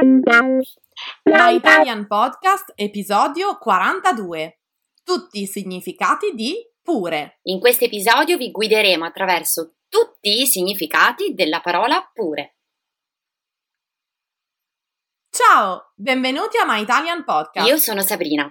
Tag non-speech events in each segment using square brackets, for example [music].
My Italian Podcast, episodio 42. Tutti i significati di pure. In questo episodio vi guideremo attraverso tutti i significati della parola pure. Ciao, benvenuti a My Italian Podcast. Io sono Sabrina.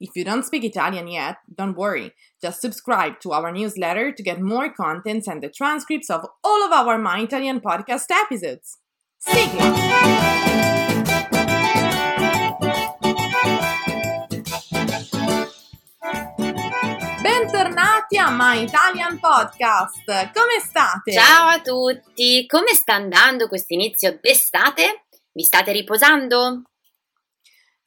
If you don't speak Italian yet, don't worry. Just subscribe to our newsletter to get more contents and the transcripts of all of our My Italian podcast episodes. Sigla! Bentornati a My Italian Podcast. Come state? Ciao a tutti! Come sta andando questo inizio d'estate? Vi state riposando?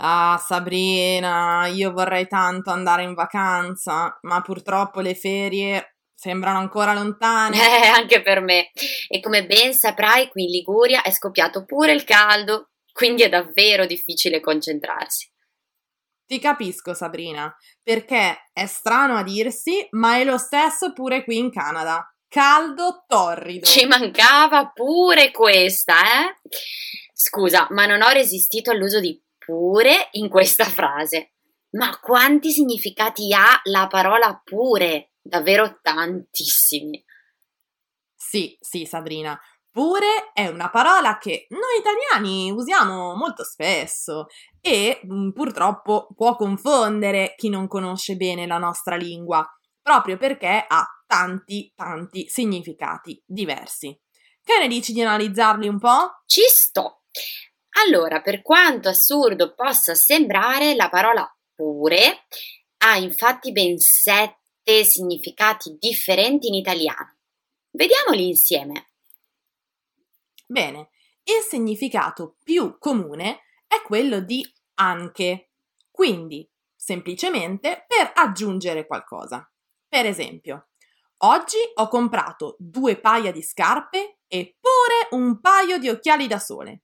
Ah, Sabrina, io vorrei tanto andare in vacanza, ma purtroppo le ferie sembrano ancora lontane. [laughs] Eh, anche per me. E come ben saprai, qui in Liguria è scoppiato pure il caldo, quindi è davvero difficile concentrarsi. Ti capisco, Sabrina, perché è strano a dirsi, ma è lo stesso pure qui in Canada. Caldo torrido. Ci mancava pure questa, eh? Scusa, ma non ho resistito all'uso di pure in questa frase. Ma quanti significati ha la parola pure? Davvero tantissimi. Sì, sì, Sabrina. Pure è una parola che noi italiani usiamo molto spesso e mh, purtroppo può confondere chi non conosce bene la nostra lingua, proprio perché ha tanti, tanti significati diversi. Che ne dici di analizzarli un po'? Ci sto. Allora, per quanto assurdo possa sembrare, la parola pure ha infatti ben sette significati differenti in italiano. Vediamoli insieme. Bene, il significato più comune è quello di anche, quindi semplicemente per aggiungere qualcosa. Per esempio, oggi ho comprato due paia di scarpe e pure un paio di occhiali da sole.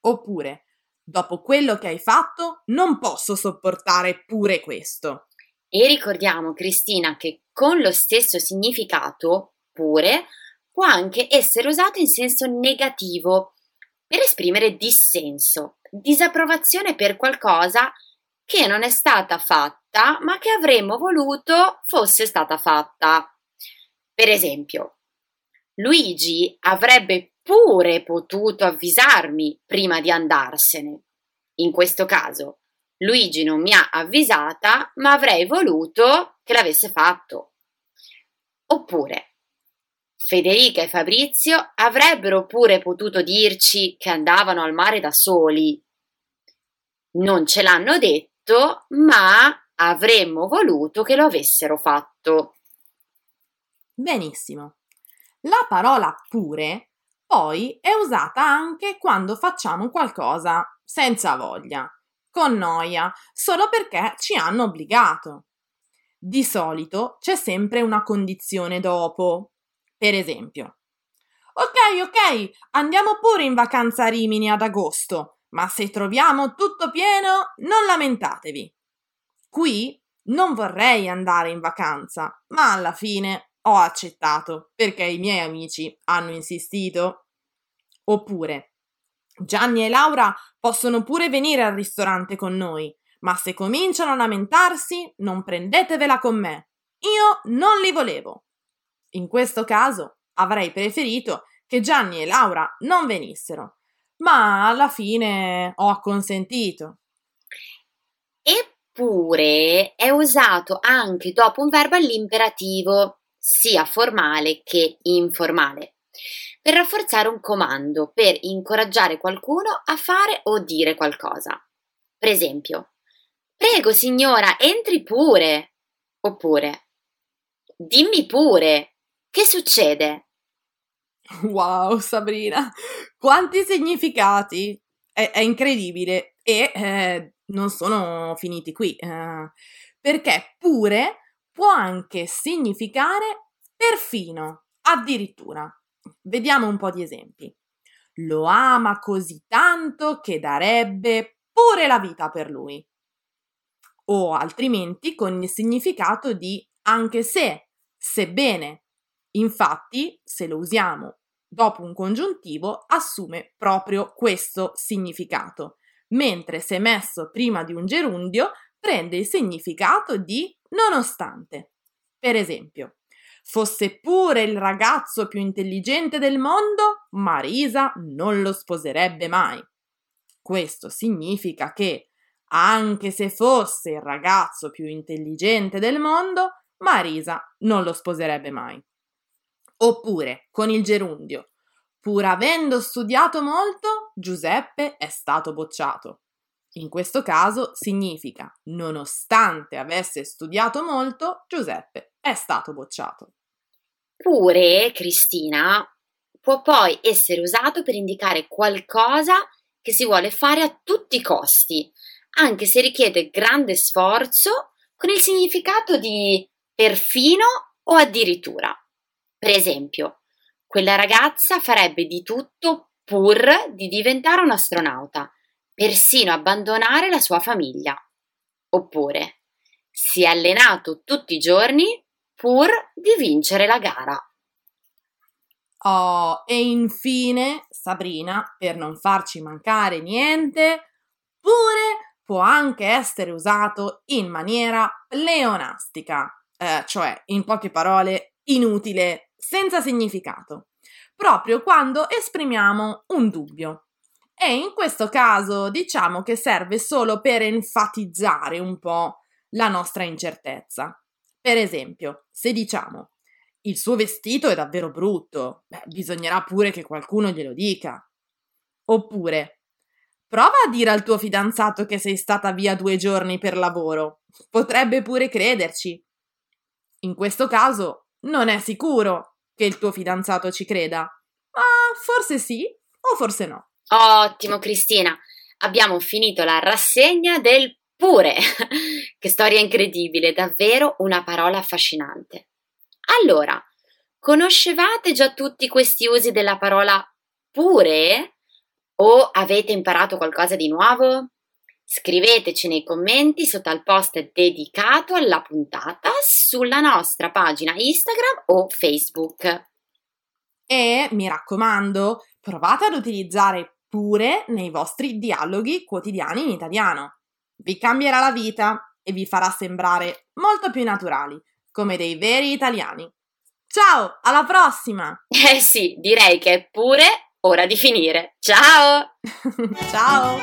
Oppure, dopo quello che hai fatto, non posso sopportare pure questo. E ricordiamo, Cristina, che con lo stesso significato, pure, può anche essere usato in senso negativo per esprimere dissenso, disapprovazione per qualcosa che non è stata fatta, ma che avremmo voluto fosse stata fatta. Per esempio, Luigi avrebbe pure potuto avvisarmi prima di andarsene. In questo caso, Luigi non mi ha avvisata, ma avrei voluto che l'avesse fatto. Oppure, Federica e Fabrizio avrebbero pure potuto dirci che andavano al mare da soli. Non ce l'hanno detto, ma avremmo voluto che lo avessero fatto. Benissimo. La parola pure poi è usata anche quando facciamo qualcosa senza voglia, con noia, solo perché ci hanno obbligato. Di solito c'è sempre una condizione dopo. Per esempio, ok, ok, andiamo pure in vacanza a Rimini ad agosto, ma se troviamo tutto pieno, non lamentatevi. Qui non vorrei andare in vacanza, ma alla fine ho accettato perché i miei amici hanno insistito. Oppure, Gianni e Laura possono pure venire al ristorante con noi, ma se cominciano a lamentarsi, non prendetevela con me. Io non li volevo. In questo caso avrei preferito che Gianni e Laura non venissero, ma alla fine ho acconsentito. Eppure è usato anche dopo un verbo all'imperativo, sia formale che informale, per rafforzare un comando, per incoraggiare qualcuno a fare o dire qualcosa. Per esempio, prego signora, entri pure. Oppure, dimmi pure, che succede? [laughs] Wow, Sabrina, quanti significati! È, è incredibile E eh, non sono finiti qui, eh, perché pure può anche significare perfino, addirittura. Vediamo un po' di esempi. Lo ama così tanto che darebbe pure la vita per lui. O altrimenti con il significato di anche se, sebbene. Infatti, se lo usiamo dopo un congiuntivo, assume proprio questo significato, mentre se messo prima di un gerundio prende il significato di nonostante. Per esempio, fosse pure il ragazzo più intelligente del mondo, Marisa non lo sposerebbe mai. Questo significa che, anche se fosse il ragazzo più intelligente del mondo, Marisa non lo sposerebbe mai. Oppure, con il gerundio, pur avendo studiato molto, Giuseppe è stato bocciato. In questo caso significa, nonostante avesse studiato molto, Giuseppe è stato bocciato. Pure, Cristina, può poi essere usato per indicare qualcosa che si vuole fare a tutti i costi, anche se richiede grande sforzo, con il significato di perfino o addirittura. Per esempio, quella ragazza farebbe di tutto pur di diventare un astronauta, persino abbandonare la sua famiglia. Oppure, si è allenato tutti i giorni pur di vincere la gara. Oh, e infine, Sabrina, per non farci mancare niente, pure può anche essere usato in maniera pleonastica, eh, cioè, in poche parole, inutile, senza significato, proprio quando esprimiamo un dubbio. E in questo caso diciamo che serve solo per enfatizzare un po' la nostra incertezza. Per esempio, se diciamo il suo vestito è davvero brutto, beh, bisognerà pure che qualcuno glielo dica. Oppure, prova a dire al tuo fidanzato che sei stata via due giorni per lavoro. Potrebbe pure crederci. In questo caso non è sicuro che il tuo fidanzato ci creda, ma forse sì o forse no. Ottimo, Cristina. Abbiamo finito la rassegna del pure. [laughs] che storia incredibile, davvero una parola affascinante. Allora, conoscevate già tutti questi usi della parola pure? O avete imparato qualcosa di nuovo? Scriveteci nei commenti sotto al post dedicato alla puntata sulla nostra pagina Instagram o Facebook. E mi raccomando, provate ad utilizzare pure nei vostri dialoghi quotidiani in italiano. Vi cambierà la vita e vi farà sembrare molto più naturali, come dei veri italiani. Ciao, alla prossima! [laughs] Eh sì, direi che è pure ora di finire. Ciao! [laughs] Ciao!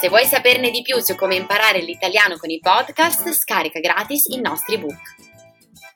Se vuoi saperne di più su come imparare l'italiano con i podcast, scarica gratis i nostri book.